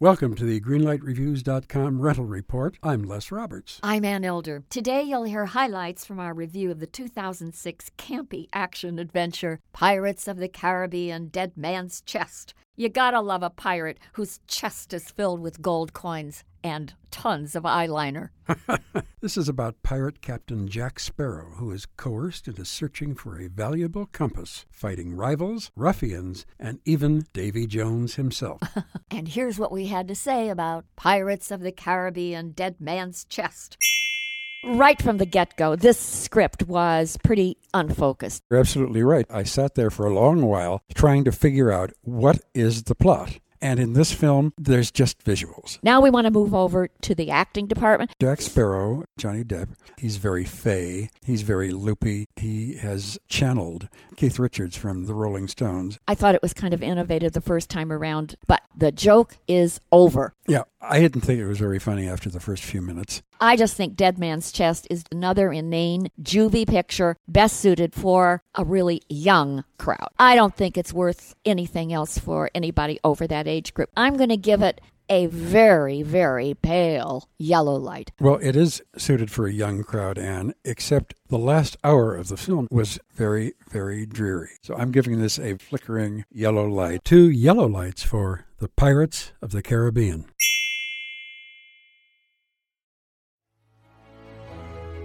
Welcome to the GreenlightReviews.com rental report. I'm Les Roberts. I'm Ann Elder. Today you'll hear highlights from our review of the 2006 campy action adventure Pirates of the Caribbean Dead Man's Chest. You gotta love a pirate whose chest is filled with gold coins and tons of eyeliner. this is about pirate Captain Jack Sparrow, who is coerced into searching for a valuable compass, fighting rivals, ruffians, and even Davy Jones himself. and here's what we had to say about Pirates of the Caribbean Dead Man's Chest. Right from the get go, this script was pretty unfocused. You're absolutely right. I sat there for a long while trying to figure out what is the plot. And in this film, there's just visuals. Now we want to move over to the acting department. Jack Sparrow, Johnny Depp, he's very fey. He's very loopy. He has channeled Keith Richards from the Rolling Stones. I thought it was kind of innovative the first time around, but the joke is over. Yeah, I didn't think it was very funny after the first few minutes. I just think Dead Man's Chest is another inane, juvie picture best suited for a really young crowd. I don't think it's worth anything else for anybody over that age group. I'm going to give it a very, very pale yellow light. Well, it is suited for a young crowd, Ann, except the last hour of the film was very, very dreary. So I'm giving this a flickering yellow light. Two yellow lights for the Pirates of the Caribbean.